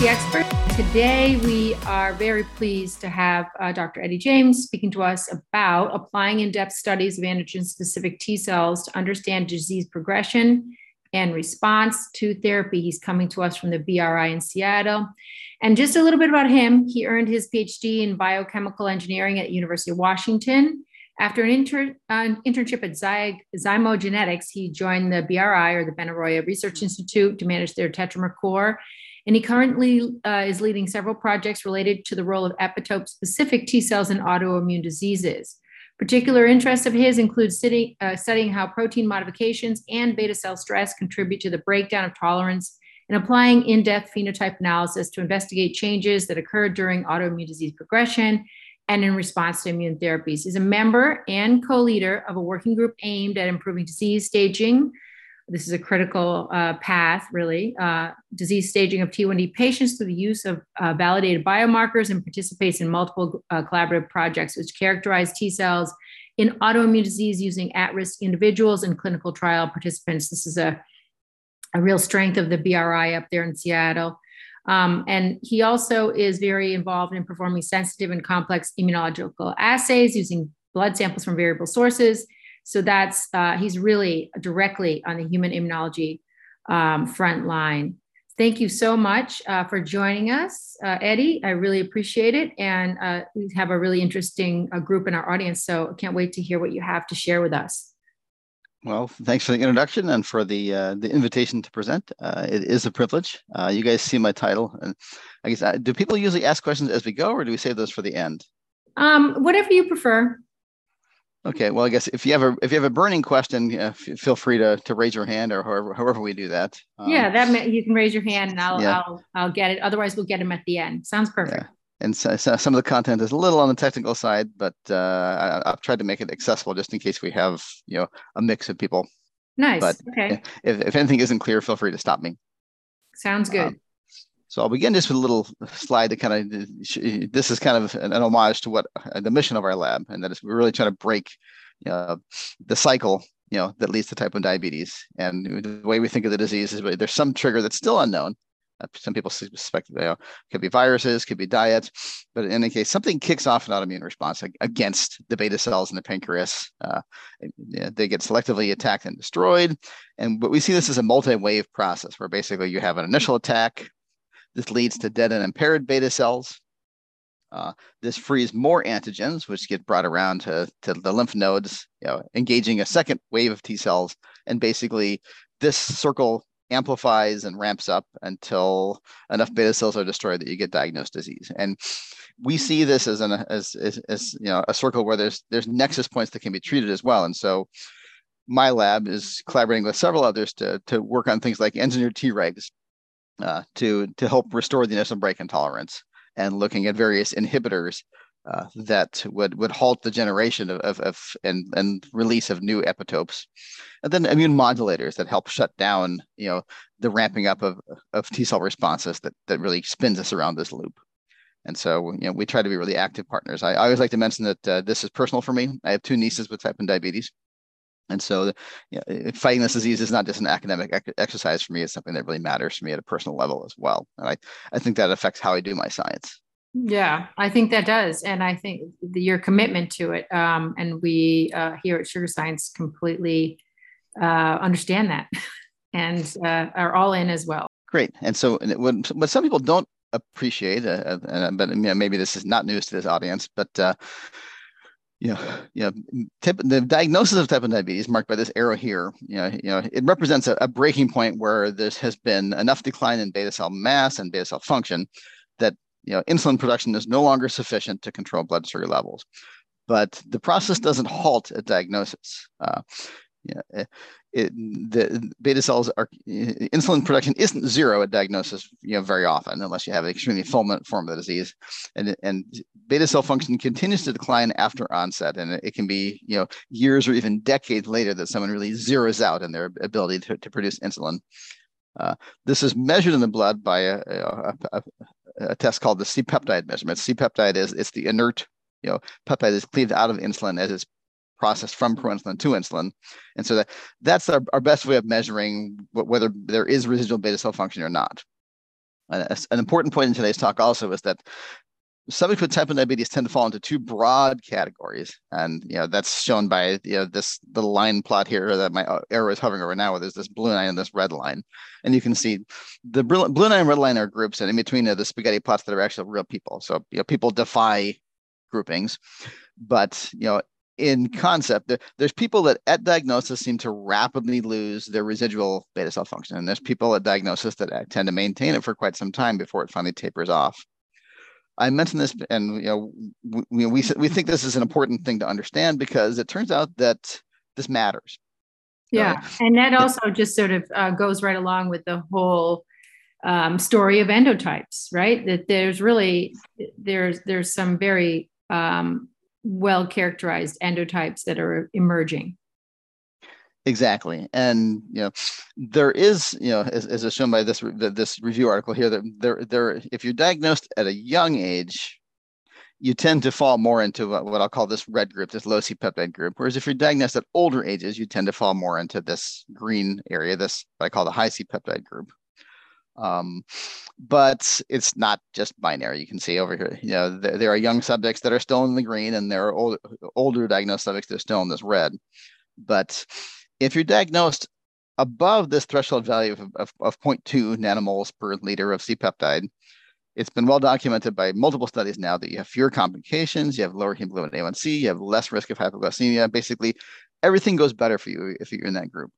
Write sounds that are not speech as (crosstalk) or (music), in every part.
Legacy Expert. Today, we are very pleased to have uh, Dr. Eddie James speaking to us about applying in depth studies of antigen specific T cells to understand disease progression and response to therapy. He's coming to us from the BRI in Seattle. And just a little bit about him he earned his PhD in biochemical engineering at University of Washington. After an inter, uh, internship at Zy- Zymogenetics, he joined the BRI or the Benaroya Research Institute to manage their tetramer core. And he currently uh, is leading several projects related to the role of epitope specific T cells in autoimmune diseases. Particular interests of his include uh, studying how protein modifications and beta cell stress contribute to the breakdown of tolerance and applying in depth phenotype analysis to investigate changes that occur during autoimmune disease progression and in response to immune therapies. He's a member and co leader of a working group aimed at improving disease staging. This is a critical uh, path, really. Uh, disease staging of T1D patients through the use of uh, validated biomarkers and participates in multiple uh, collaborative projects which characterize T cells in autoimmune disease using at risk individuals and clinical trial participants. This is a, a real strength of the BRI up there in Seattle. Um, and he also is very involved in performing sensitive and complex immunological assays using blood samples from variable sources. So that's, uh, he's really directly on the human immunology um, front line. Thank you so much uh, for joining us, uh, Eddie. I really appreciate it. And uh, we have a really interesting uh, group in our audience. So I can't wait to hear what you have to share with us. Well, thanks for the introduction and for the uh, the invitation to present. Uh, it is a privilege. Uh, you guys see my title, and I guess uh, do people usually ask questions as we go, or do we save those for the end? Um, whatever you prefer. Okay. Well, I guess if you have a if you have a burning question, uh, f- feel free to to raise your hand, or however however we do that. Um, yeah, that may, you can raise your hand, and I'll yeah. I'll I'll get it. Otherwise, we'll get them at the end. Sounds perfect. Yeah and so, so, some of the content is a little on the technical side, but uh, I, have tried to make it accessible just in case we have you know a mix of people. Nice. But okay. If, if anything isn't clear, feel free to stop me. Sounds good. Um, so I'll begin just with a little slide to kind of this is kind of an, an homage to what uh, the mission of our lab, and that is we're really trying to break you know, the cycle you know that leads to type 1 diabetes. And the way we think of the disease is there's some trigger that's still unknown uh, some people suspect you know, could be viruses, could be diets, but in any case, something kicks off an autoimmune response against the beta cells in the pancreas. Uh, they get selectively attacked and destroyed. And but we see this as a multi-wave process where basically you have an initial attack. This leads to dead and impaired beta cells. Uh, this frees more antigens, which get brought around to, to the lymph nodes, you know, engaging a second wave of T cells. And basically, this circle amplifies and ramps up until enough beta cells are destroyed that you get diagnosed disease. And we see this as an as, as, as you know a circle where there's there's nexus points that can be treated as well. And so my lab is collaborating with several others to to work on things like engineered Tregs uh, to to help restore the initial break intolerance and looking at various inhibitors uh, that would would halt the generation of, of, of, and and release of new epitopes, and then immune modulators that help shut down you know the ramping up of, of T cell responses that that really spins us around this loop. And so you know we try to be really active partners. I, I always like to mention that uh, this is personal for me. I have two nieces with type 1 diabetes. And so, you know, fighting this disease is not just an academic exercise for me; it's something that really matters to me at a personal level as well. And I, I think that affects how I do my science. Yeah, I think that does. And I think the, your commitment to it, um, and we uh, here at Sugar Science completely uh, understand that (laughs) and uh, are all in as well. Great. And so, what, what some people don't appreciate, uh, uh, but you know, maybe this is not news to this audience, but uh, you know, tip, the diagnosis of type 1 diabetes, marked by this arrow here, you know, you know, it represents a, a breaking point where there has been enough decline in beta cell mass and beta cell function that you know, insulin production is no longer sufficient to control blood sugar levels. But the process doesn't halt at diagnosis. Uh, yeah, it, it, the beta cells are insulin production isn't zero at diagnosis, you know, very often unless you have an extremely fulminant form of the disease, and and beta cell function continues to decline after onset, and it can be you know years or even decades later that someone really zeroes out in their ability to, to produce insulin. Uh, this is measured in the blood by a, a, a, a test called the C-peptide measurement. C-peptide is it's the inert, you know, peptide is cleaved out of insulin as it's processed from proinsulin to insulin. And so that, that's our, our best way of measuring whether there is residual beta cell function or not. an important point in today's talk also is that subjects with type 1 diabetes tend to fall into two broad categories. And, you know, that's shown by, you know, this the line plot here that my uh, arrow is hovering over now, where there's this blue line and this red line. And you can see the blue line and red line are groups, and in between are the spaghetti plots that are actually real people. So, you know, people defy groupings. But, you know, in concept, there's people that at diagnosis seem to rapidly lose their residual beta cell function. And there's people at diagnosis that uh, tend to maintain it for quite some time before it finally tapers off. I mentioned this, and you know, we, we we think this is an important thing to understand because it turns out that this matters. Yeah, right? and that also just sort of uh, goes right along with the whole um, story of endotypes, right? That there's really there's there's some very um, well characterized endotypes that are emerging. Exactly, and you know, there is you know, as, as is shown by this this review article here, that there there if you're diagnosed at a young age, you tend to fall more into what I'll call this red group, this low C peptide group. Whereas if you're diagnosed at older ages, you tend to fall more into this green area, this what I call the high C peptide group. Um, but it's not just binary. You can see over here, you know, there, there, are young subjects that are still in the green, and there are old, older diagnosed subjects that are still in this red. But if you're diagnosed above this threshold value of, of, of 0.2 nanomoles per liter of C-peptide, it's been well documented by multiple studies now that you have fewer complications, you have lower hemoglobin A1C, you have less risk of hypoglycemia. Basically, everything goes better for you if you're in that group.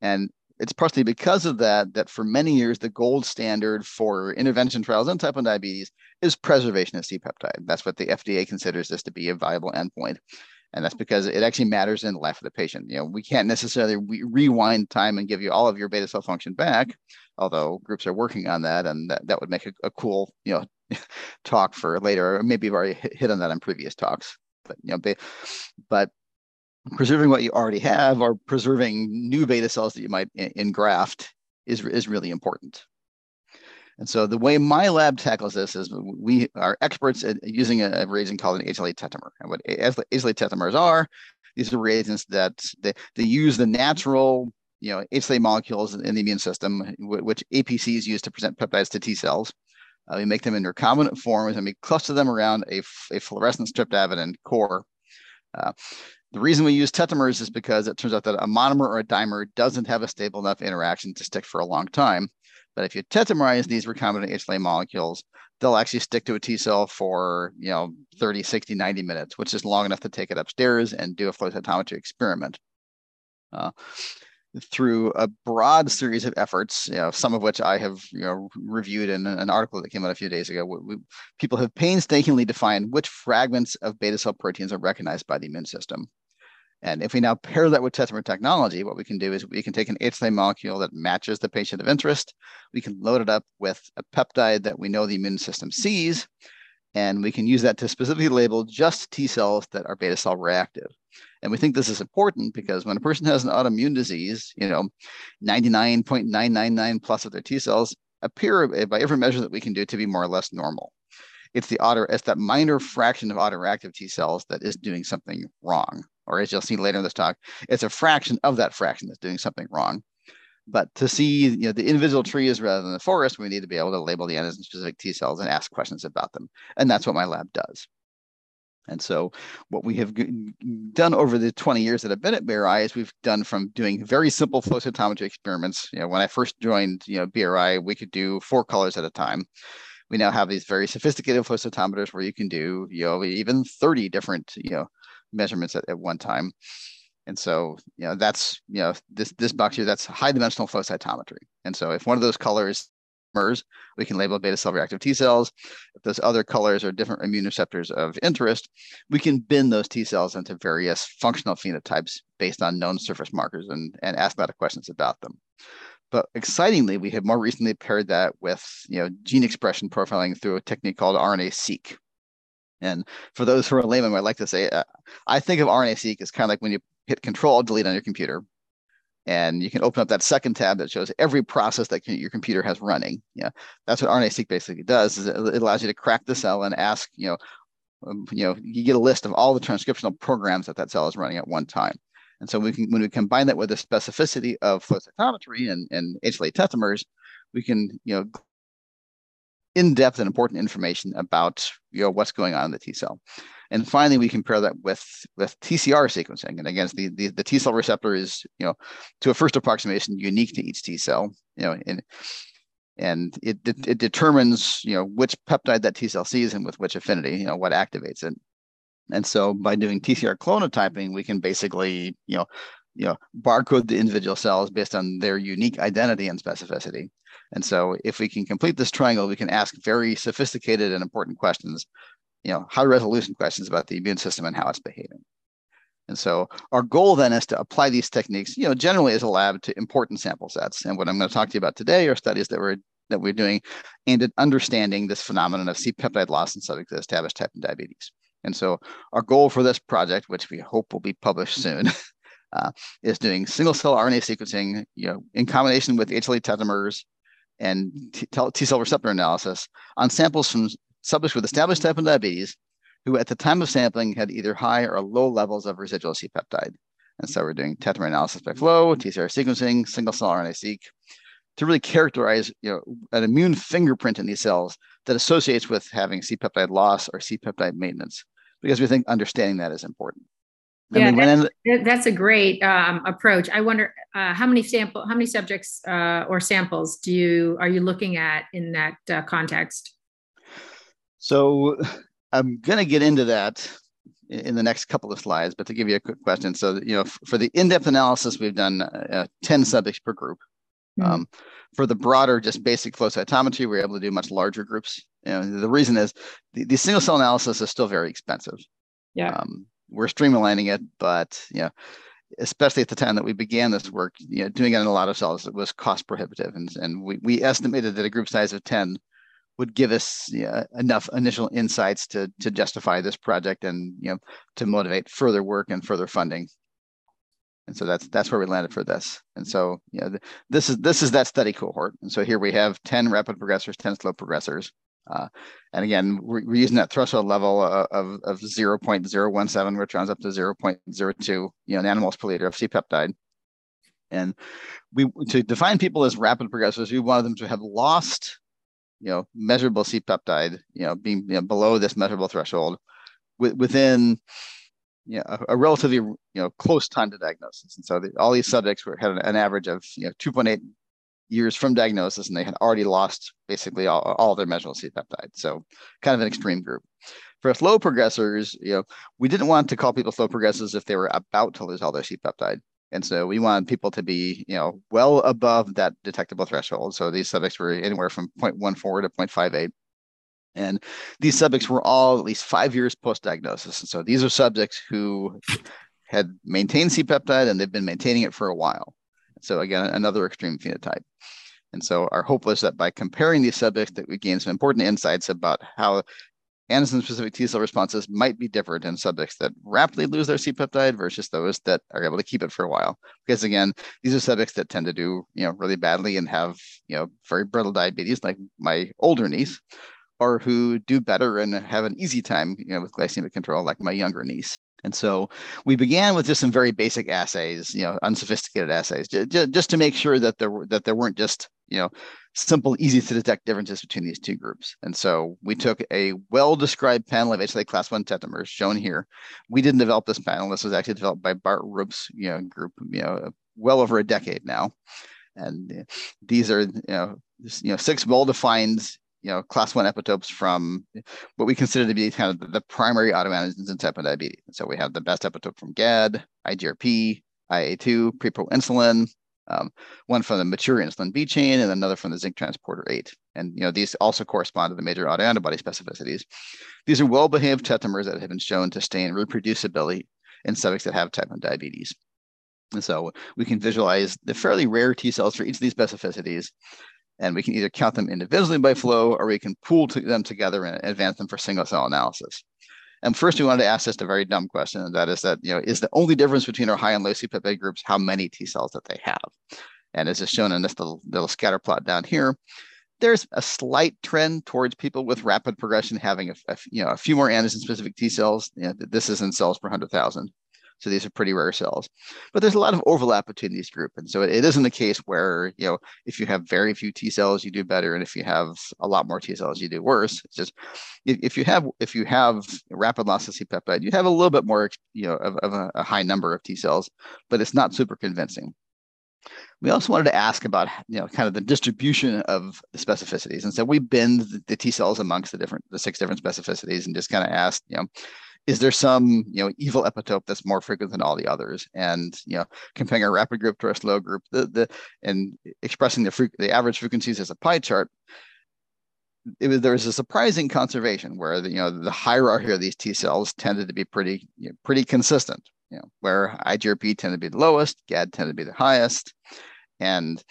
And it's partially because of that that for many years the gold standard for intervention trials in type 1 diabetes is preservation of C-peptide. That's what the FDA considers this to be a viable endpoint and that's because it actually matters in the life of the patient. You know, we can't necessarily re- rewind time and give you all of your beta cell function back, although groups are working on that, and that, that would make a, a cool, you know, (laughs) talk for later. Or maybe you've already hit on that in previous talks, but you know, but preserving what you already have or preserving new beta cells that you might engraft is is really important. And so the way my lab tackles this is we are experts at using a, reagent called an HLA tetramer. And what HLA tetramers are, these are reagents that they, they use the natural you know, HLA molecules in the immune system, which APCs use to present peptides to T cells. Uh, we make them in recombinant forms and we cluster them around a, fluorescent streptavidin core. Uh, the reason we use tetramers is because it turns out that a monomer or a dimer doesn't have a stable enough interaction to stick for a long time. But if you tetramerize these recombinant HLA molecules, they'll actually stick to a T cell for, you know, 30, 60, 90 minutes, which is long enough to take it upstairs and do a flow cytometry experiment. Uh, through a broad series of efforts, you know, some of which I have you know, reviewed in an article that came out a few days ago. We, people have painstakingly defined which fragments of beta cell proteins are recognized by the immune system. And if we now pair that with tetramer technology, what we can do is we can take an HLA molecule that matches the patient of interest. We can load it up with a peptide that we know the immune system sees, and we can use that to specifically label just T cells that are beta cell reactive. And we think this is important because when a person has an autoimmune disease, you know, 99.999 plus of their T cells appear by every measure that we can do to be more or less normal. It's the auto, it's that minor fraction of autoreactive T cells that is doing something wrong or as you'll see later in this talk, it's a fraction of that fraction that's doing something wrong. But to see you know, the individual trees rather than the forest, we need to be able to label the antigen specific T cells and ask questions about them. And that's what my lab does. And so, what we have done over the 20 years that I've been at BRI is we've done from doing very simple flow cytometry experiments. You know, when I first joined, you know, BRI, we could do four colors at a time. We now have these very sophisticated flow cytometers where you can do, you know, even 30 different, you know, measurements at, at one time. And so, you know, that's, you know, this, this box here, that's high dimensional flow cytometry. And so if one of those colors MERS, we can label beta cell reactive T cells. If those other colors are different immune receptors of interest, we can bin those T cells into various functional phenotypes based on known surface markers and, and ask a lot of questions about them. But excitingly, we have more recently paired that with you know gene expression profiling through a technique called RNA-seq. And for those who are laymen, I'd like to say, uh, I think of RNA-seq as kind of like when you hit Control Delete on your computer, and you can open up that second tab that shows every process that your computer has running. Yeah, that's what RNA-seq basically does. Is it allows you to crack the cell and ask, you know, um, you know, you get a list of all the transcriptional programs that that cell is running at one time. And so we can, when we combine that with the specificity of flow cytometry and, and HLA tetramers, we can, you know, in-depth and important information about you know what's going on in the T cell. And finally, we compare that with with TCR sequencing. And again, the, the, the T cell receptor is, you know, to a first approximation, unique to each T cell, you know, and and it, it, it determines, you know, which peptide that T cell sees and with which affinity, you know, what activates it. And so by doing TCR clonotyping, we can basically, you know, you know, barcode the individual cells based on their unique identity and specificity. And so if we can complete this triangle, we can ask very sophisticated and important questions you know, high resolution questions about the immune system and how it's behaving. And so our goal then is to apply these techniques, you know, generally as a lab to important sample sets. And what I'm going to talk to you about today are studies that we're that we're doing aimed at understanding this phenomenon of C-peptide loss in subjects with established type 1 diabetes. And so our goal for this project, which we hope will be published soon, (laughs) uh, is doing single cell RNA sequencing, you know, in combination with HLA tetramers and T cell receptor analysis on samples from subjects with established type 1 diabetes who at the time of sampling had either high or low levels of residual C-peptide. And so we're doing tetramer analysis by flow, TCR sequencing, single cell RNA-seq to really characterize you know, an immune fingerprint in these cells that associates with having C-peptide loss or C-peptide maintenance, because we think understanding that is important. Yeah, that's, in, that's, a great um, approach. I wonder uh, how many sample, how many subjects uh, or samples do you are you looking at in that uh, context? So I'm going to get into that in the next couple of slides, but to give you a quick question. So, you know, for the in-depth analysis, we've done uh, 10 subjects per group. Mm-hmm. Um, for the broader, just basic flow cytometry, we're able to do much larger groups. You know, the reason is the, the single cell analysis is still very expensive. Yeah. Um, we're streamlining it, but you know, especially at the time that we began this work, you know, doing it in a lot of cells, it was cost prohibitive. And, and we, we estimated that a group size of 10 would give us you know, enough initial insights to to justify this project and you know to motivate further work and further funding. And so that's that's where we landed for this. And so you know, this is this is that study cohort. And so here we have 10 rapid progressors, 10 slow progressors. Uh, and again, we're, using that threshold level of, of, of 0.017, which runs up to 0.02, you know, nanomoles per liter of C-peptide. And we to define people as rapid progressors, we wanted them to have lost you know, measurable C-peptide, you know, being you know, below this measurable threshold within you know, a, a, relatively you know close time to diagnosis. And so the, all these subjects were had an average of you know 2.8 years from diagnosis, and they had already lost basically all, all their measurable C-peptide. So kind of an extreme group. For slow progressors, you know, we didn't want to call people slow progressors if they were about to lose all their C-peptide. And so we wanted people to be, you know, well above that detectable threshold. So these subjects were anywhere from 0.14 to 0.58. And these subjects were all at least five years post diagnosis. And so these are subjects who had maintained C peptide and they've been maintaining it for a while. So again, another extreme phenotype. And so our hope was that by comparing these subjects that we gain some important insights about how antigen specific T cell responses might be different in subjects that rapidly lose their C peptide versus those that are able to keep it for a while. Because again, these are subjects that tend to do, you know, really badly and have, you know, very brittle diabetes, like my older niece, or who do better and have an easy time, you know, with glycemic control, like my younger niece. And so we began with just some very basic assays, you know, unsophisticated assays, just, just to make sure that there that there weren't just, you know, simple, easy to detect differences between these two groups. And so we took a well-described panel of HLA class one tetramers shown here. We didn't develop this panel. This was actually developed by Bart Roep's you know, group, you know, well over a decade now. And these are, you know, you know, six well-defined, you know, class one epitopes from what we consider to be kind of the primary autoantigens in type 1 diabetes. So we have the best epitope from GAD, IGRP, IA2, preproinsulin, um, one from the mature insulin B chain and another from the zinc transporter 8. And you know these also correspond to the major autoantibody specificities. These are well-behaved tetramers that have been shown to stay in reproducibility in subjects that have type 1 diabetes. And so we can visualize the fairly rare T cells for each of these specificities, and we can either count them individually by flow or we can pool to them together and advance them for single cell analysis. And first, we wanted to ask just a very dumb question, and that is that, you know, is the only difference between our high and low C-peptide groups how many T cells that they have? And as is shown in this little, little scatter plot down here, there's a slight trend towards people with rapid progression having a, a you know a few more antigen specific T cells. You know, this is in cells per hundred thousand. So these are pretty rare cells, but there's a lot of overlap between these groups. And so it, it isn't a case where, you know, if you have very few T cells, you do better. And if you have a lot more T cells, you do worse. It's just, if, if you have, if you have rapid loss of C-peptide, you have a little bit more, you know, of, of a, a high number of T cells, but it's not super convincing. We also wanted to ask about, you know, kind of the distribution of the specificities. And so we binned the, the T cells amongst the different, the six different specificities and just kind of asked, you know, is there some you know evil epitope that's more frequent than all the others? And you know comparing a rapid group to a slow group the, the and expressing the fre- the average frequencies as a pie chart it was there was a surprising conservation where the, you know the hierarchy of these T cells tended to be pretty you know, pretty consistent you know where IGRP tended to be the lowest GAD tended to be the highest. And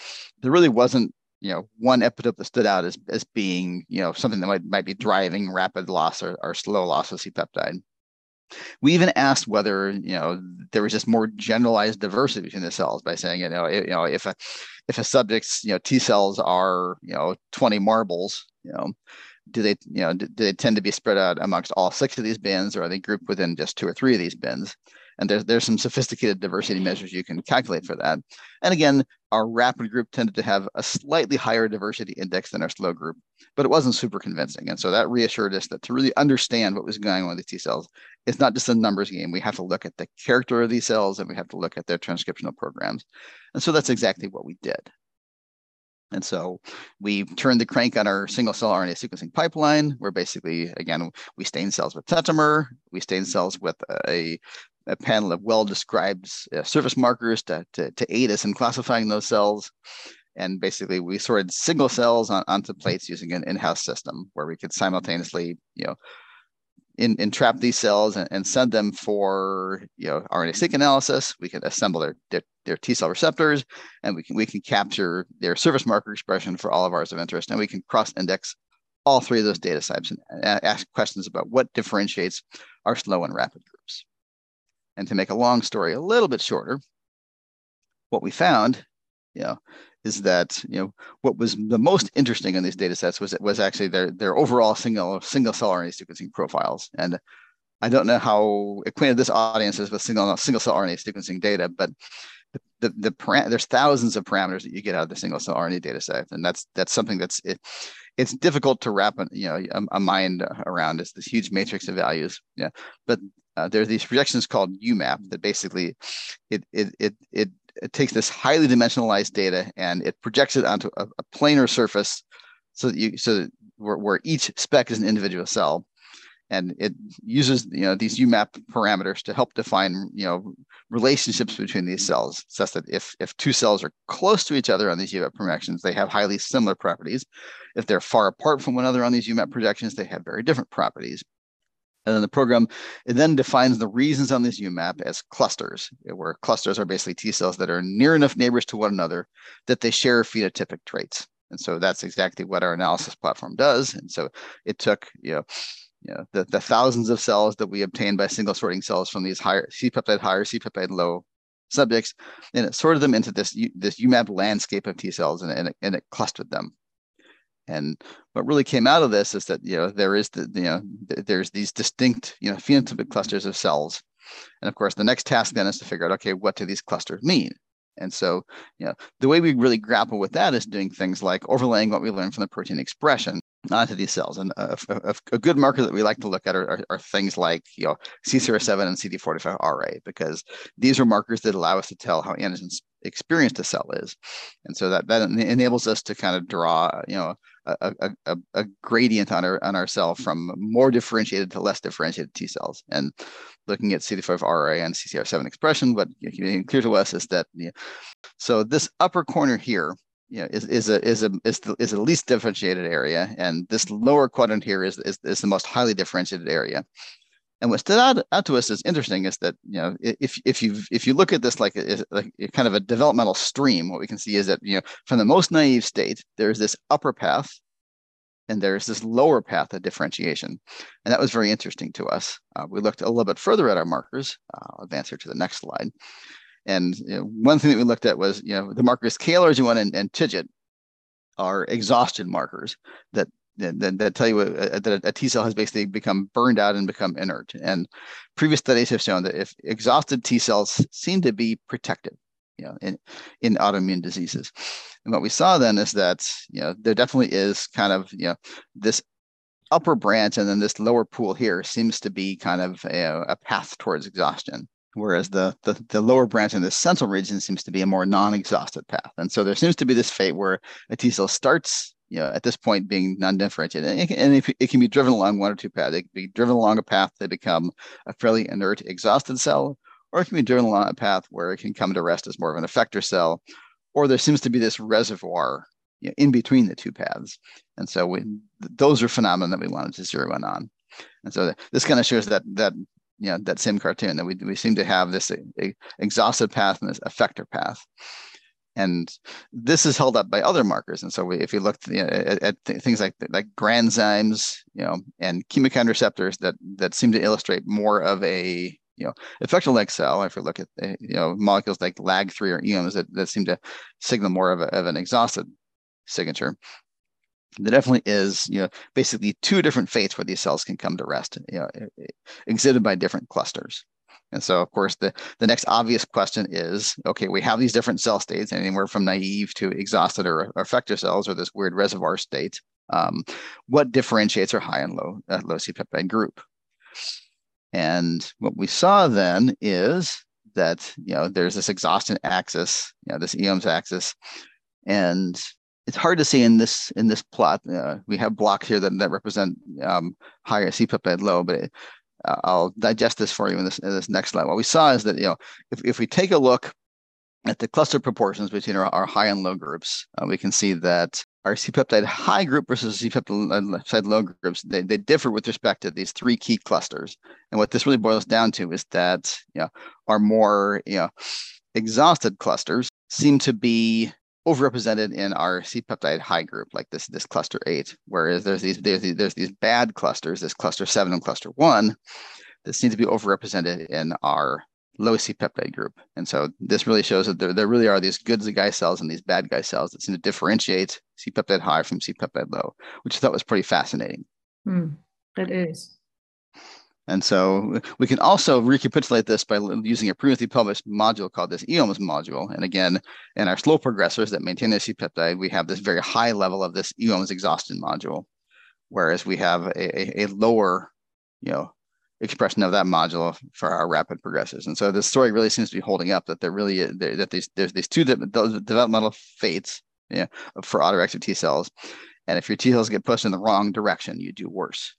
there really wasn't you know one epitope that stood out as, as being you know something that might, might be driving rapid loss or, or slow loss of c-peptide we even asked whether you know there was just more generalized diversity between the cells by saying you know you know if a if a subject's you know T cells are you know 20 marbles, you know, do they you know do, do they tend to be spread out amongst all six of these bins, or are they grouped within just two or three of these bins? And there's there's some sophisticated diversity measures you can calculate for that. And again, our rapid group tended to have a slightly higher diversity index than our slow group, but it wasn't super convincing. And so that reassured us that to really understand what was going on with the T cells, it's not just a numbers game. We have to look at the character of these cells and we have to look at their transcriptional programs. And so that's exactly what we did. And so we turned the crank on our single cell RNA sequencing pipeline, where basically, again, we stain cells with tetramer, we stain cells with a a panel of well-described uh, surface markers to, to, to, aid us in classifying those cells. And basically, we sorted single cells on, onto plates using an in-house system where we could simultaneously, you know, entrap these cells and, and send them for, you know, RNA-seq analysis. We can assemble their, their, their T cell receptors, and we can we can capture their surface marker expression for all of ours of interest, and we can cross-index all three of those data types and ask questions about what differentiates our slow and rapid groups. And to make a long story a little bit shorter, what we found, you know, is that you know what was the most interesting in these data sets was it was actually their their overall single single cell RNA sequencing profiles. And I don't know how acquainted this audience is with single single cell RNA sequencing data, but the the, the there's thousands of parameters that you get out of the single cell RNA data set, and that's that's something that's it, it's difficult to wrap you know a, a mind around. It's this huge matrix of values. Yeah, but uh, there are these projections called UMAP that basically it it it it, it takes this highly dimensionalized data and it projects it onto a, a planar surface so that you so that where, where each spec is an individual cell and it uses you know these UMAP parameters to help define you know relationships between these cells, such that if if two cells are close to each other on these UMAP projections, they have highly similar properties. If they're far apart from one another on these UMAP projections, they have very different properties. And then the program it then defines the reasons on this UMAP as clusters, where clusters are basically T cells that are near enough neighbors to one another that they share phenotypic traits. And so that's exactly what our analysis platform does. And so it took, you know, you know the, the thousands of cells that we obtained by single sorting cells from these higher C-peptide higher, C-peptide low subjects, and it sorted them into this, this UMAP landscape of T cells and, and, it, and it clustered them. And what really came out of this is that you know there is the you know there's these distinct you know phenotypic clusters of cells, and of course the next task then is to figure out okay what do these clusters mean, and so you know the way we really grapple with that is doing things like overlaying what we learned from the protein expression onto these cells. And a, a, a, good marker that we like to look at are, are, are things like you know CCR7 and CD45RA because these are markers that allow us to tell how antigen experienced a cell is, and so that that enables us to kind of draw you know a, a, a, gradient on our on our cell from more differentiated to less differentiated T cells. And looking at CD45RA and CCR7 expression, what became clear to us is that you know, so this upper corner here you know, is, is a is a is the, is the least differentiated area, and this lower quadrant here is, is is the most highly differentiated area. And what stood out, out to us is interesting is that you know if if you if you look at this like a, like a kind of a developmental stream, what we can see is that you know from the most naive state, there's this upper path, and there's this lower path of differentiation, and that was very interesting to us. Uh, we looked a little bit further at our markers. Uh, I'll advance here to the next slide. And you know, one thing that we looked at was you know the markers KLRG1 and, and TIGIT are exhaustion markers that that, that tell you uh, that a T cell has basically become burned out and become inert. And previous studies have shown that if exhausted T cells seem to be protective, you know, in, in autoimmune diseases. And what we saw then is that, you know, there definitely is kind of, you know, this upper branch and then this lower pool here seems to be kind of a, a path towards exhaustion whereas the, the, the lower branch in the central region seems to be a more non-exhausted path. And so there seems to be this fate where a T cell starts, you know, at this point being non-differentiated, and, it can, and it, can be driven along one or two paths. It can be driven along a path that become a fairly inert, exhausted cell, or it can be driven along a path where it can come to rest as more of an effector cell, or there seems to be this reservoir you know, in between the two paths. And so we, those are phenomena that we wanted to zero in on. And so this kind of shows that that you know that same cartoon that we, we seem to have this a, a exhausted path and this effector path and this is held up by other markers and so we, if you look you know, at, at th- things like like granzymes you know and chemokine receptors that that seem to illustrate more of a you know effector like cell if you look at eh, you know molecules like lag3 or EOMES that, that seem to signal more of, a, of an exhausted signature there definitely is, you know, basically two different fates where these cells can come to rest, you know, exhibited by different clusters. And so, of course, the, the next obvious question is, okay, we have these different cell states, anywhere from naive to exhausted or, or effector cells, or this weird reservoir state. Um, what differentiates our high and low uh, low C peptide group? And what we saw then is that you know there's this exhaustion axis, you know, this EOMES axis, and it's hard to see in this in this plot. Uh, we have blocks here that, that represent um, higher C-peptide low, but it, uh, I'll digest this for you in this in this next slide. What we saw is that you know if, if we take a look at the cluster proportions between our, our high and low groups, uh, we can see that our C-peptide high group versus C-peptide low groups, they, they differ with respect to these three key clusters. And what this really boils down to is that you know, our more you know, exhausted clusters seem to be overrepresented in our C-peptide high group, like this this cluster eight. Whereas there's these there's these, there's these bad clusters, this cluster seven and cluster one, that seem to be overrepresented in our low C-peptide group. And so this really shows that there, there really are these good guy cells and these bad guy cells that seem to differentiate C-peptide high from C-peptide low, which I thought was pretty fascinating. Mm, that is. And so we can also recapitulate this by using a previously published module called this EOMES module. And again, in our slow progressors that maintain the C-peptide, we have this very high level of this EOMES exhaustion module, whereas we have a, a, lower, you know, expression of that module for our rapid progressors. And so the story really seems to be holding up that there really that these there's these two developmental fates you know, for autoreactive T cells. And if your T cells get pushed in the wrong direction, you do worse.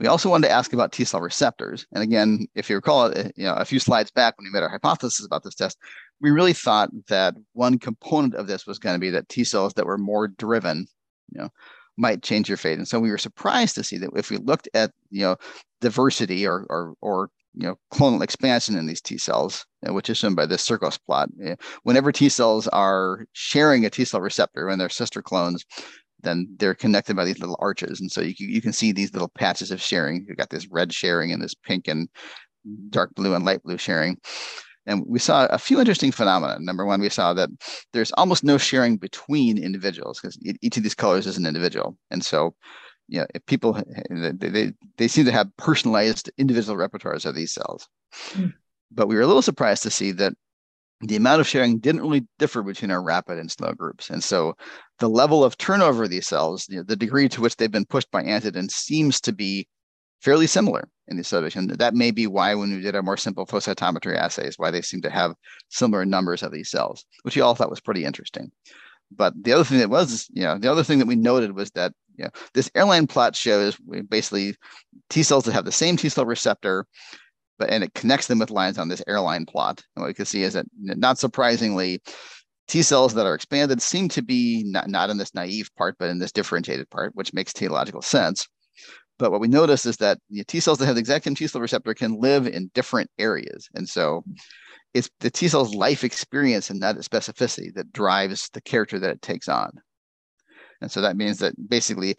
We also wanted to ask about T cell receptors. And again, if you recall, uh, you know, a few slides back when we made our hypothesis about this test, we really thought that one component of this was going to be that T cells that were more driven, you know, might change your fate. And so we were surprised to see that if we looked at, you know, diversity or or or you know clonal expansion in these T cells, uh, which is shown by this Circos plot. Whenever T cells are sharing a T cell receptor when they're sister clones, then they're connected by these little arches. And so you, you can see these little patches of sharing. You've got this red sharing and this pink and dark blue and light blue sharing. And we saw a few interesting phenomena. Number one, we saw that there's almost no sharing between individuals because each of these colors is an individual. And so, you know, if people, they, they, they seem to have personalized individual repertoires of these cells. Mm. But we were a little surprised to see that the amount of sharing didn't really differ between our rapid and slow groups. And so the level of turnover of these cells, you know, the degree to which they've been pushed by antigen seems to be fairly similar in these studies. And that may be why when we did our more simple flow cytometry assays, why they seem to have similar numbers of these cells, which we all thought was pretty interesting. But the other thing that was, you know, the other thing that we noted was that, you know, this airline plot shows basically T cells that have the same T cell receptor but and it connects them with lines on this airline plot. And what we can see is that, not surprisingly, T cells that are expanded seem to be not, not in this naive part, but in this differentiated part, which makes teleological sense. But what we notice is that the T cells that have the exact same T cell receptor can live in different areas. And so it's the T cell's life experience and that specificity that drives the character that it takes on. And so that means that basically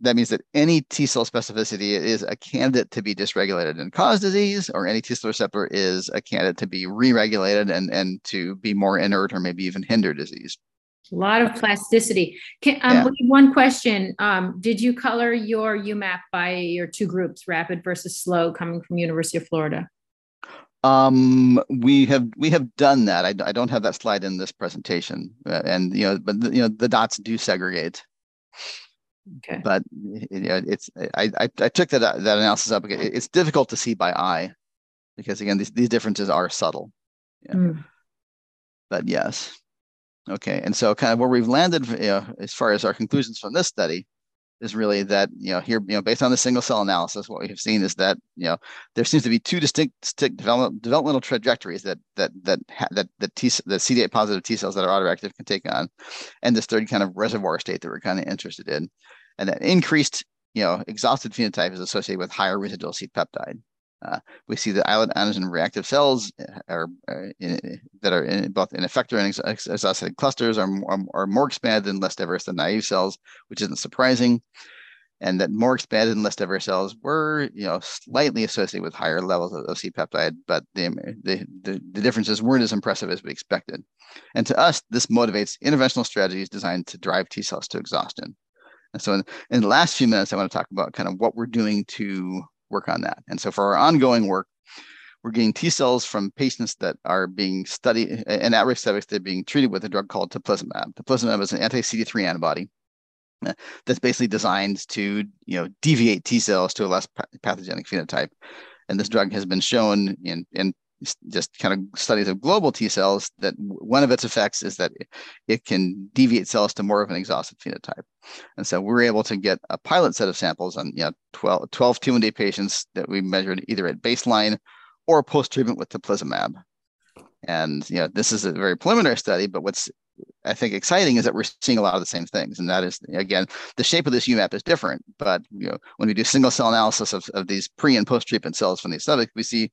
that means that any T cell specificity is a candidate to be dysregulated and cause disease, or any T cell receptor is a candidate to be re-regulated and, and to be more inert or maybe even hinder disease. A lot of plasticity. Can, um, yeah. One question: um, Did you color your UMAP by your two groups, rapid versus slow, coming from University of Florida? Um, we have we have done that. I, I don't have that slide in this presentation, uh, and you know, but you know, the dots do segregate. Okay. But you know, it's I, I, I took that that analysis up. It's difficult to see by eye because again, these these differences are subtle. Yeah. Mm. But yes. Okay, and so kind of where we've landed you know, as far as our conclusions from this study is really that you know here you know based on the single cell analysis, what we have seen is that you know there seems to be two distinct, distinct development, developmental trajectories that that that that that T the CD8 positive T cells that are autoreactive can take on, and this third kind of reservoir state that we're kind of interested in, and that increased you know exhausted phenotype is associated with higher residual C peptide. Uh, we see that islet antigen reactive cells uh, are, uh, in, that are in both in effector and ex- exhausted clusters are, are, are, more expanded and less diverse than naive cells, which isn't surprising. And that more expanded and less diverse cells were, you know, slightly associated with higher levels of, of C-peptide, but the, the, the, the differences weren't as impressive as we expected. And to us, this motivates interventional strategies designed to drive T cells to exhaustion. And so in, in the last few minutes, I want to talk about kind of what we're doing to work on that. And so for our ongoing work, we're getting T cells from patients that are being studied and at risk subjects that are being treated with a drug called teplizumab. Teplizumab is an anti-CD3 antibody uh, that's basically designed to you know deviate T cells to a less pathogenic phenotype. And this drug has been shown in, in just kind of studies of global T cells that one of its effects is that it can deviate cells to more of an exhausted phenotype. And so we're able to get a pilot set of samples on you know, 12, 12 T1D patients that we measured either at baseline or post-treatment with teplizumab. And you know, this is a very preliminary study, but what's I think exciting is that we're seeing a lot of the same things. And that is, again, the shape of this UMAP is different. But you know, when we do single cell analysis of, of these pre and post treatment cells from these subjects, we see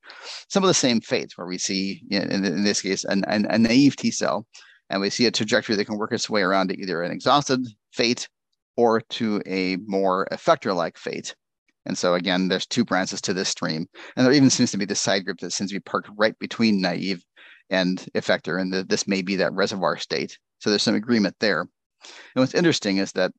some of the same fates where we see, you know, in, in, this case, an, an, a naive T cell. And we see a trajectory that can work its way around to either an exhausted fate or to a more effector like fate. And so again, there's two branches to this stream. And there even seems to be this side group that seems to be parked right between naive and effector, and the, this may be that reservoir state. So there's some agreement there. And what's interesting is that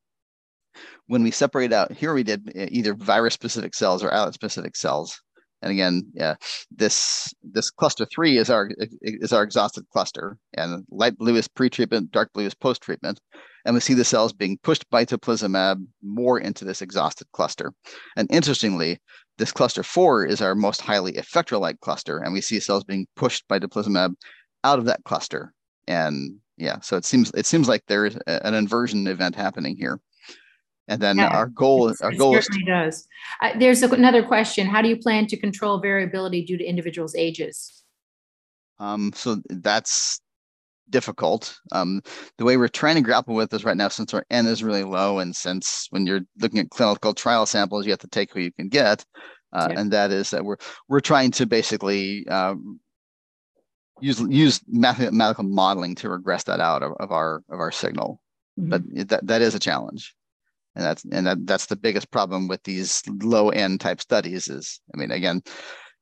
when we separate out here, we did eh, either virus-specific cells or islet-specific cells. And again, yeah, this this cluster three is our eh, eh, is our exhausted cluster, and light blue is pre-treatment, dark blue is post-treatment. And we see the cells being pushed by teplizumab more into this exhausted cluster. And interestingly, this cluster four is our most highly effector-like cluster, and we see cells being pushed by teplizumab out of that cluster. And yeah, so it seems it seems like there is an inversion event happening here. And then yeah, our goal, is our goal certainly is to, does. Uh, there's another question: How do you plan to control variability due to individuals' ages? Um, so that's difficult. Um, the way we're trying to grapple with this right now, since our N is really low, and since when you're looking at clinical trial samples, you have to take who you can get, uh, yeah. and that is that we're we're trying to basically um, use use mathematical modeling to regress that out of, of our of our signal. Mm-hmm. But that that is a challenge. And that's and that, that's the biggest problem with these low end type studies is I mean again,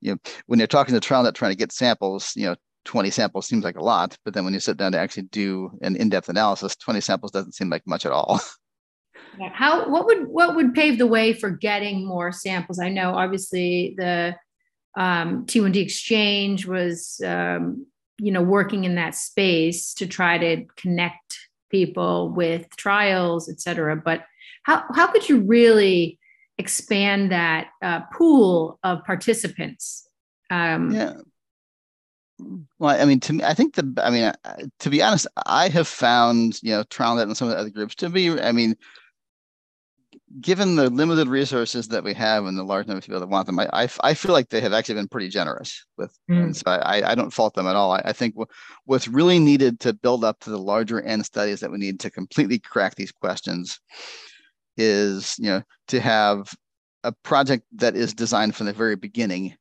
you know, when you're talking to TrialNet trying to get samples, you know, 20 samples seems like a lot, but then when you sit down to actually do an in-depth analysis, 20 samples doesn't seem like much at all. (laughs) How what would what would pave the way for getting more samples? I know obviously the um, T1D exchange was um, you know working in that space to try to connect people with trials, et cetera. But how how could you really expand that uh, pool of participants? Um, yeah well, I mean, to me, I think the, I mean, to be honest, I have found, you know, TrialNet and some of the other groups to be, I mean, given the limited resources that we have and the large number of people that want them, I, I, I feel like they have actually been pretty generous with, mm. and so I, I don't fault them at all. I, I think what's really needed to build up to the larger end studies that we need to completely crack these questions is, you know, to have a project that is designed from the very beginning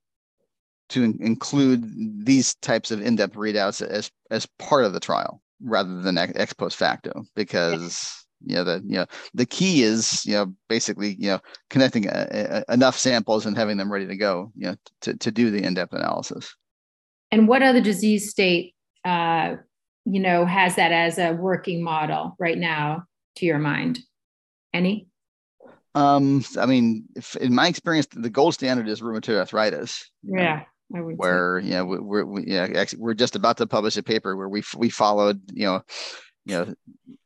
to in- include these types of in-depth readouts as as part of the trial rather than ex, post facto because you know the you know the key is you know basically you know connecting a, a, enough samples and having them ready to go you know to, to do the in-depth analysis and what other disease state uh, you know, has that as a working model right now to your mind? Any? Um, I mean, if, in my experience, the gold standard is rheumatoid arthritis. Yeah. Where say. we're we, yeah actually we're just about to publish a paper where we we followed you know you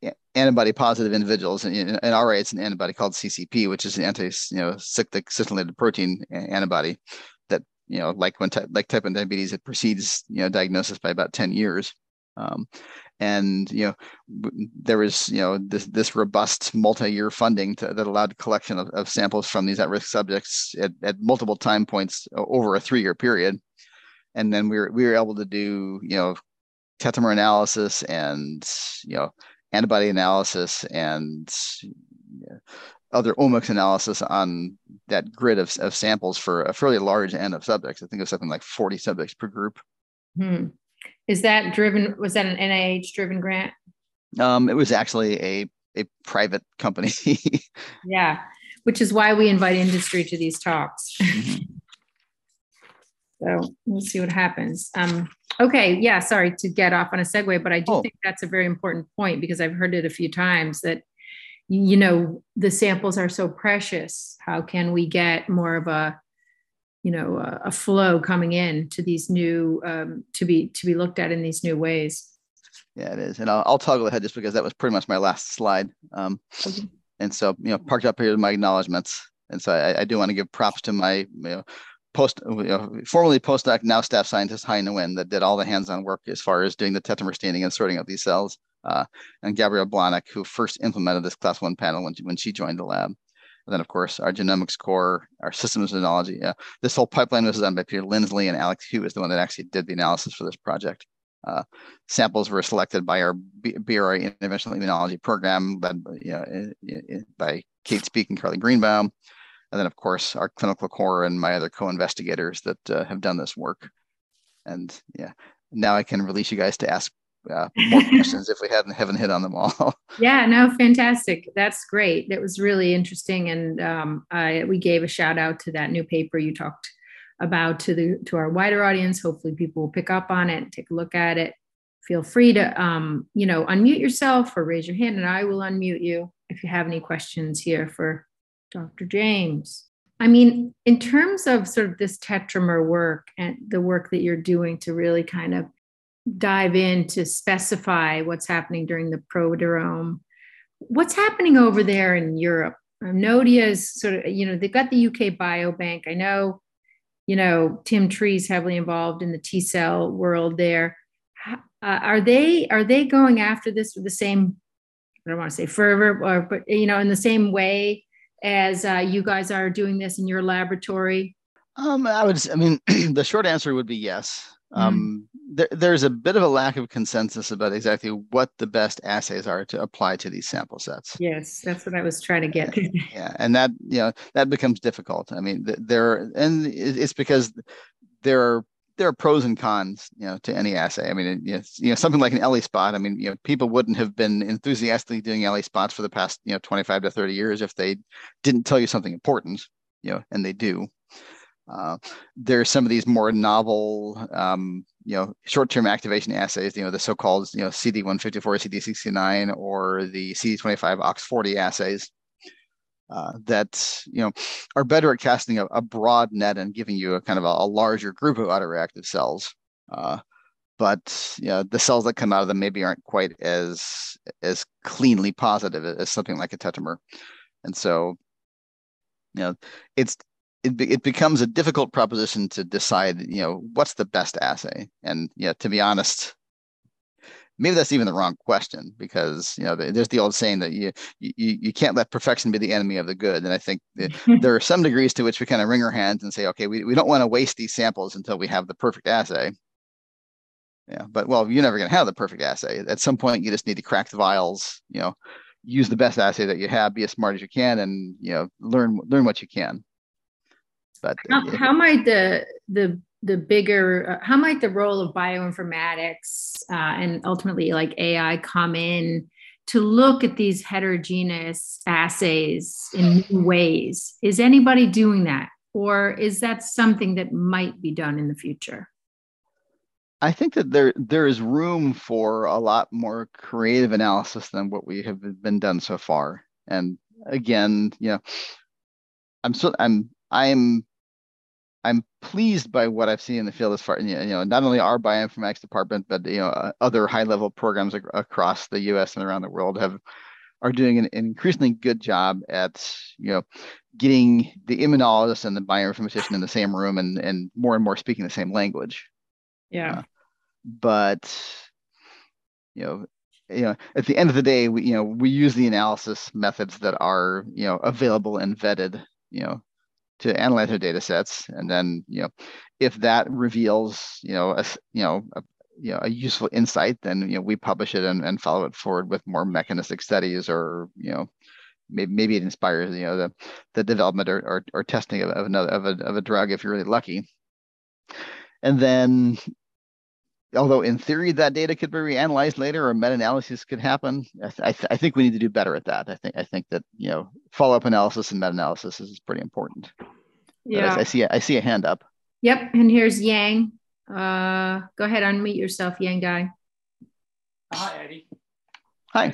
know antibody positive individuals and in RA it's an antibody called CCP which is an anti you know cyclic citrullinated protein antibody that you know like when type like type 1 diabetes it precedes you know diagnosis by about 10 years um, and you know there was you know this this robust multi-year funding to, that allowed collection of, of samples from these at-risk subjects at, at multiple time points over a three-year period and then we were we were able to do you know tetramer analysis and you know antibody analysis and other omics analysis on that grid of, of samples for a fairly large n of subjects. I think it was something like 40 subjects per group. Hmm. Is that driven? Was that an NIH driven grant? Um, it was actually a a private company. (laughs) yeah, which is why we invite industry to these talks. (laughs) Mm-hmm. so we'll see what happens. Um, okay, yeah. Sorry to get off on a segue, but I do oh. think that's a very important point because I've heard it a few times that you know the samples are so precious. How can we get more of a you know a, a flow coming in to these new um, to be to be looked at in these new ways. Yeah it is. And i'll, I'll toggle ahead just because that was pretty much my last slide. Um, okay. and so you know parked up here with my acknowledgments. And so i, I do want to give props to my you know post you know, formerly postdoc now staff scientist Hai Nguyen that did all the hands-on work as far as doing the tetramer staining and sorting out these cells. Uh, and Gabrielle Blanek, who first implemented this class one panel when, when she joined the lab. And then, of course, our genomics core, our systems technology. Yeah, this whole pipeline was done by Peter Linsley and Alex Hu is the one that actually did the analysis for this project. Uh, samples were selected by our BRI interventional immunology program led by, you know, by Cate Speake and Carla Greenbaum. And then, of course, our clinical core and my other co-investigators that uh, have done this work. And yeah, now I can release you guys to ask uh, (laughs) more questions if we hadn't haven't hit on them all. (laughs) yeah, no, fantastic. That's great. That was really interesting, and um, I, we gave a shout out to that new paper you talked about to the to our wider audience. Hopefully, people will pick up on it, take a look at it. Feel free to um, you know unmute yourself or raise your hand, and I will unmute you if you have any questions here for Dr. James. I mean, in terms of sort of this tetramer work and the work that you're doing to really kind of dive in to specify what's happening during the prodrome. What's happening over there in Europe? Um, INNODIA is sort of, you know, they've got the UK Biobank. I know, you know, Tim Tree's heavily involved in the T cell world there. Uh, are they are they going after this with the same? I don't want to say fervor, or but you know, in the same way as uh, you guys are doing this in your laboratory? Um, I would. I mean, (clears throat) the short answer would be yes. Mm-hmm. Um, there, there's a bit of a lack of consensus about exactly what the best assays are to apply to these sample sets. Yes, that's what I was trying to get. yeah, (laughs) and that you know that becomes difficult. I mean, there and it's because there are there are pros and cons, you know, to any assay. I mean, it's, you know, something like an ELISpot. I mean, you know, people wouldn't have been enthusiastically doing ELISpots for the past, you know, 25 to 30 years if they didn't tell you something important, you know, and they do. Uh, there's some of these more novel, um, you know, short-term activation assays, you know, the so-called, you know, CD154, CD69, or the CD25 OX40 assays uh, that, you know, are better at casting a, a, broad net and giving you a kind of a, a larger group of autoreactive cells. Uh, but you know, the cells that come out of them maybe aren't quite as as cleanly positive as something like a tetramer. And so, you know, it's it, it becomes a difficult proposition to decide, you know, what's the best assay. And yeah, to be honest, maybe that's even the wrong question because you know there's the old saying that you you you can't let perfection be the enemy of the good. And I think (laughs) there are some degrees to which we kind of wring our hands and say, okay, we, we don't want to waste these samples until we have the perfect assay. Yeah, but well, you're never going to have the perfect assay. At some point, you just need to crack the vials. You know, use the best assay that you have, be as smart as you can, and you know, learn learn what you can. But how, yeah. how might the the the bigger uh, how might the role of bioinformatics uh, and ultimately like AI come in to look at these heterogeneous assays in new ways? Is anybody doing that, or is that something that might be done in the future? I think that there there is room for a lot more creative analysis than what we have been done so far. And again, you know, I'm so I'm I'm I'm pleased by what I've seen in the field as far, you know, not only our bioinformatics department, but you know, other high-level programs ac- across the U.S. and around the world have are doing an, an, increasingly good job at you know getting the immunologist and the bioinformatician in the same room and and more and more speaking the same language. Yeah. Uh, but you know, you know, at the end of the day, we you know we use the analysis methods that are you know available and vetted, you know, to analyze our data sets, and then you know, if that reveals you know a you know a, you know a useful insight, then you know we publish it and, and follow it forward with more mechanistic studies, or you know maybe, maybe it inspires you know the the development or, or, or testing of, of another of a, of a drug if you're really lucky. And then although in theory that data could be reanalyzed later or meta-analysis could happen I, th- I, th- I, think we need to do better at that. I think i think that you know follow-up analysis and meta-analysis is pretty important. Yeah I, I, see I see a hand up. Yep and here's yang. Uh go ahead unmute yourself yang guy. Hi eddie. Hi.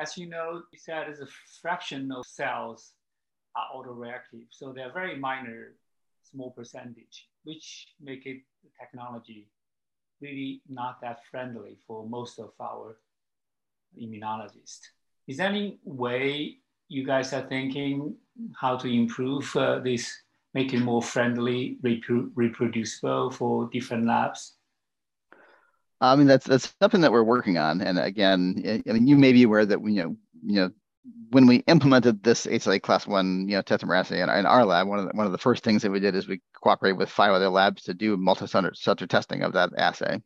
As you know you said is a fraction of cells are autoreactive so they're very minor small percentage which make it technology really not that friendly for most of our immunologists. Is there any way you guys are thinking how to improve uh, this, make it more friendly, repro- reproducible for different labs? I mean, that's that's something that we're working on. And again, I mean, you may be aware that we, you know, you know, when we implemented this HLA class one, you know, tetramer assay in, in, our lab, one of the, one of the first things that we did is we cooperated with five other labs to do multi-center testing of that assay.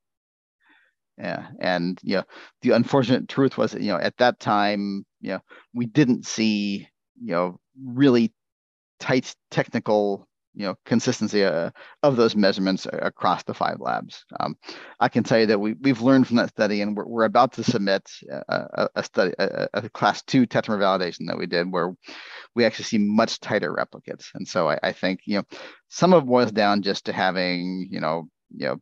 Yeah, and you know, the unfortunate truth was that you know at that time, you know, we didn't see you know really tight technical you know consistency uh, of those measurements across the five labs. Um, I can tell you that we we've learned from that study, and we're, we're about to submit a, a study, a, a, class two tetramer validation that we did, where we actually see much tighter replicates. And so I, I think you know some of it boils down just to having you know you know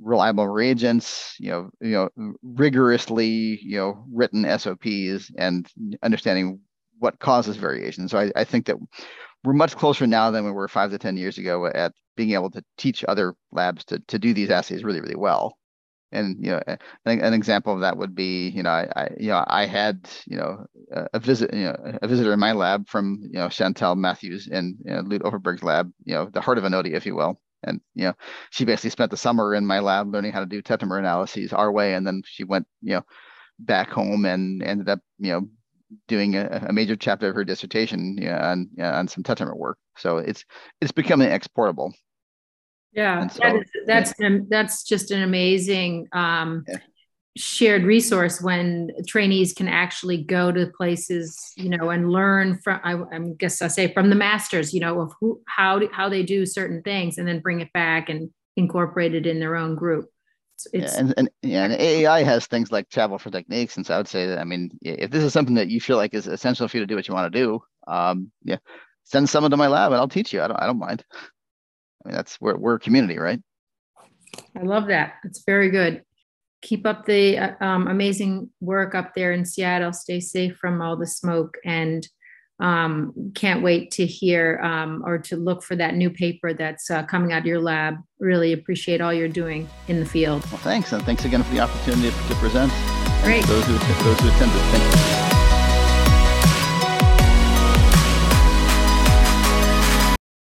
reliable reagents, you know, you know, rigorously, you know, written SOPs and understanding what causes variation. So I, I think that we're much closer now than we were five to 10 years ago at being able to teach other labs to, to do these assays really, really well. And you know, an, example of that would be, you know, I, I you know, I had, you know, a, visit, you know, a visitor in my lab from, you know, Chantal Matthews in you know, Lut Overbergh's lab, you know, the heart of INNODIA, if you will. And you know, she basically spent the summer in my lab learning how to do tetramer analyses our way, and then she went, you know, back home and ended up, you know, doing a, a major chapter of her dissertation you know, on you know, on some tetramer work. So it's it's becoming exportable. Yeah, so, that is, that's yeah. that's just an amazing um, yeah. shared resource when trainees can actually go to places, you know, and learn from. I, I guess I say from the masters, you know, of who how how they do certain things, and then bring it back and incorporate it in their own group. It's, yeah, and, and yeah, and AAI has things like travel for techniques, and so I would say that I mean, if this is something that you feel like is essential for you to do what you want to do, um, yeah, send someone to my lab and I'll teach you. I don't, I don't mind. I mean, that's we're we're a community, right? I love that. It's very good. Keep up the uh, um, amazing work up there in Seattle. Stay safe from all the smoke and um, can't wait to hear um, or to look for that new paper that's uh, coming out of your lab. Really appreciate all you're doing in the field. Well, thanks. And thanks again for the opportunity to present. Great. Those who, those who attended, thank you.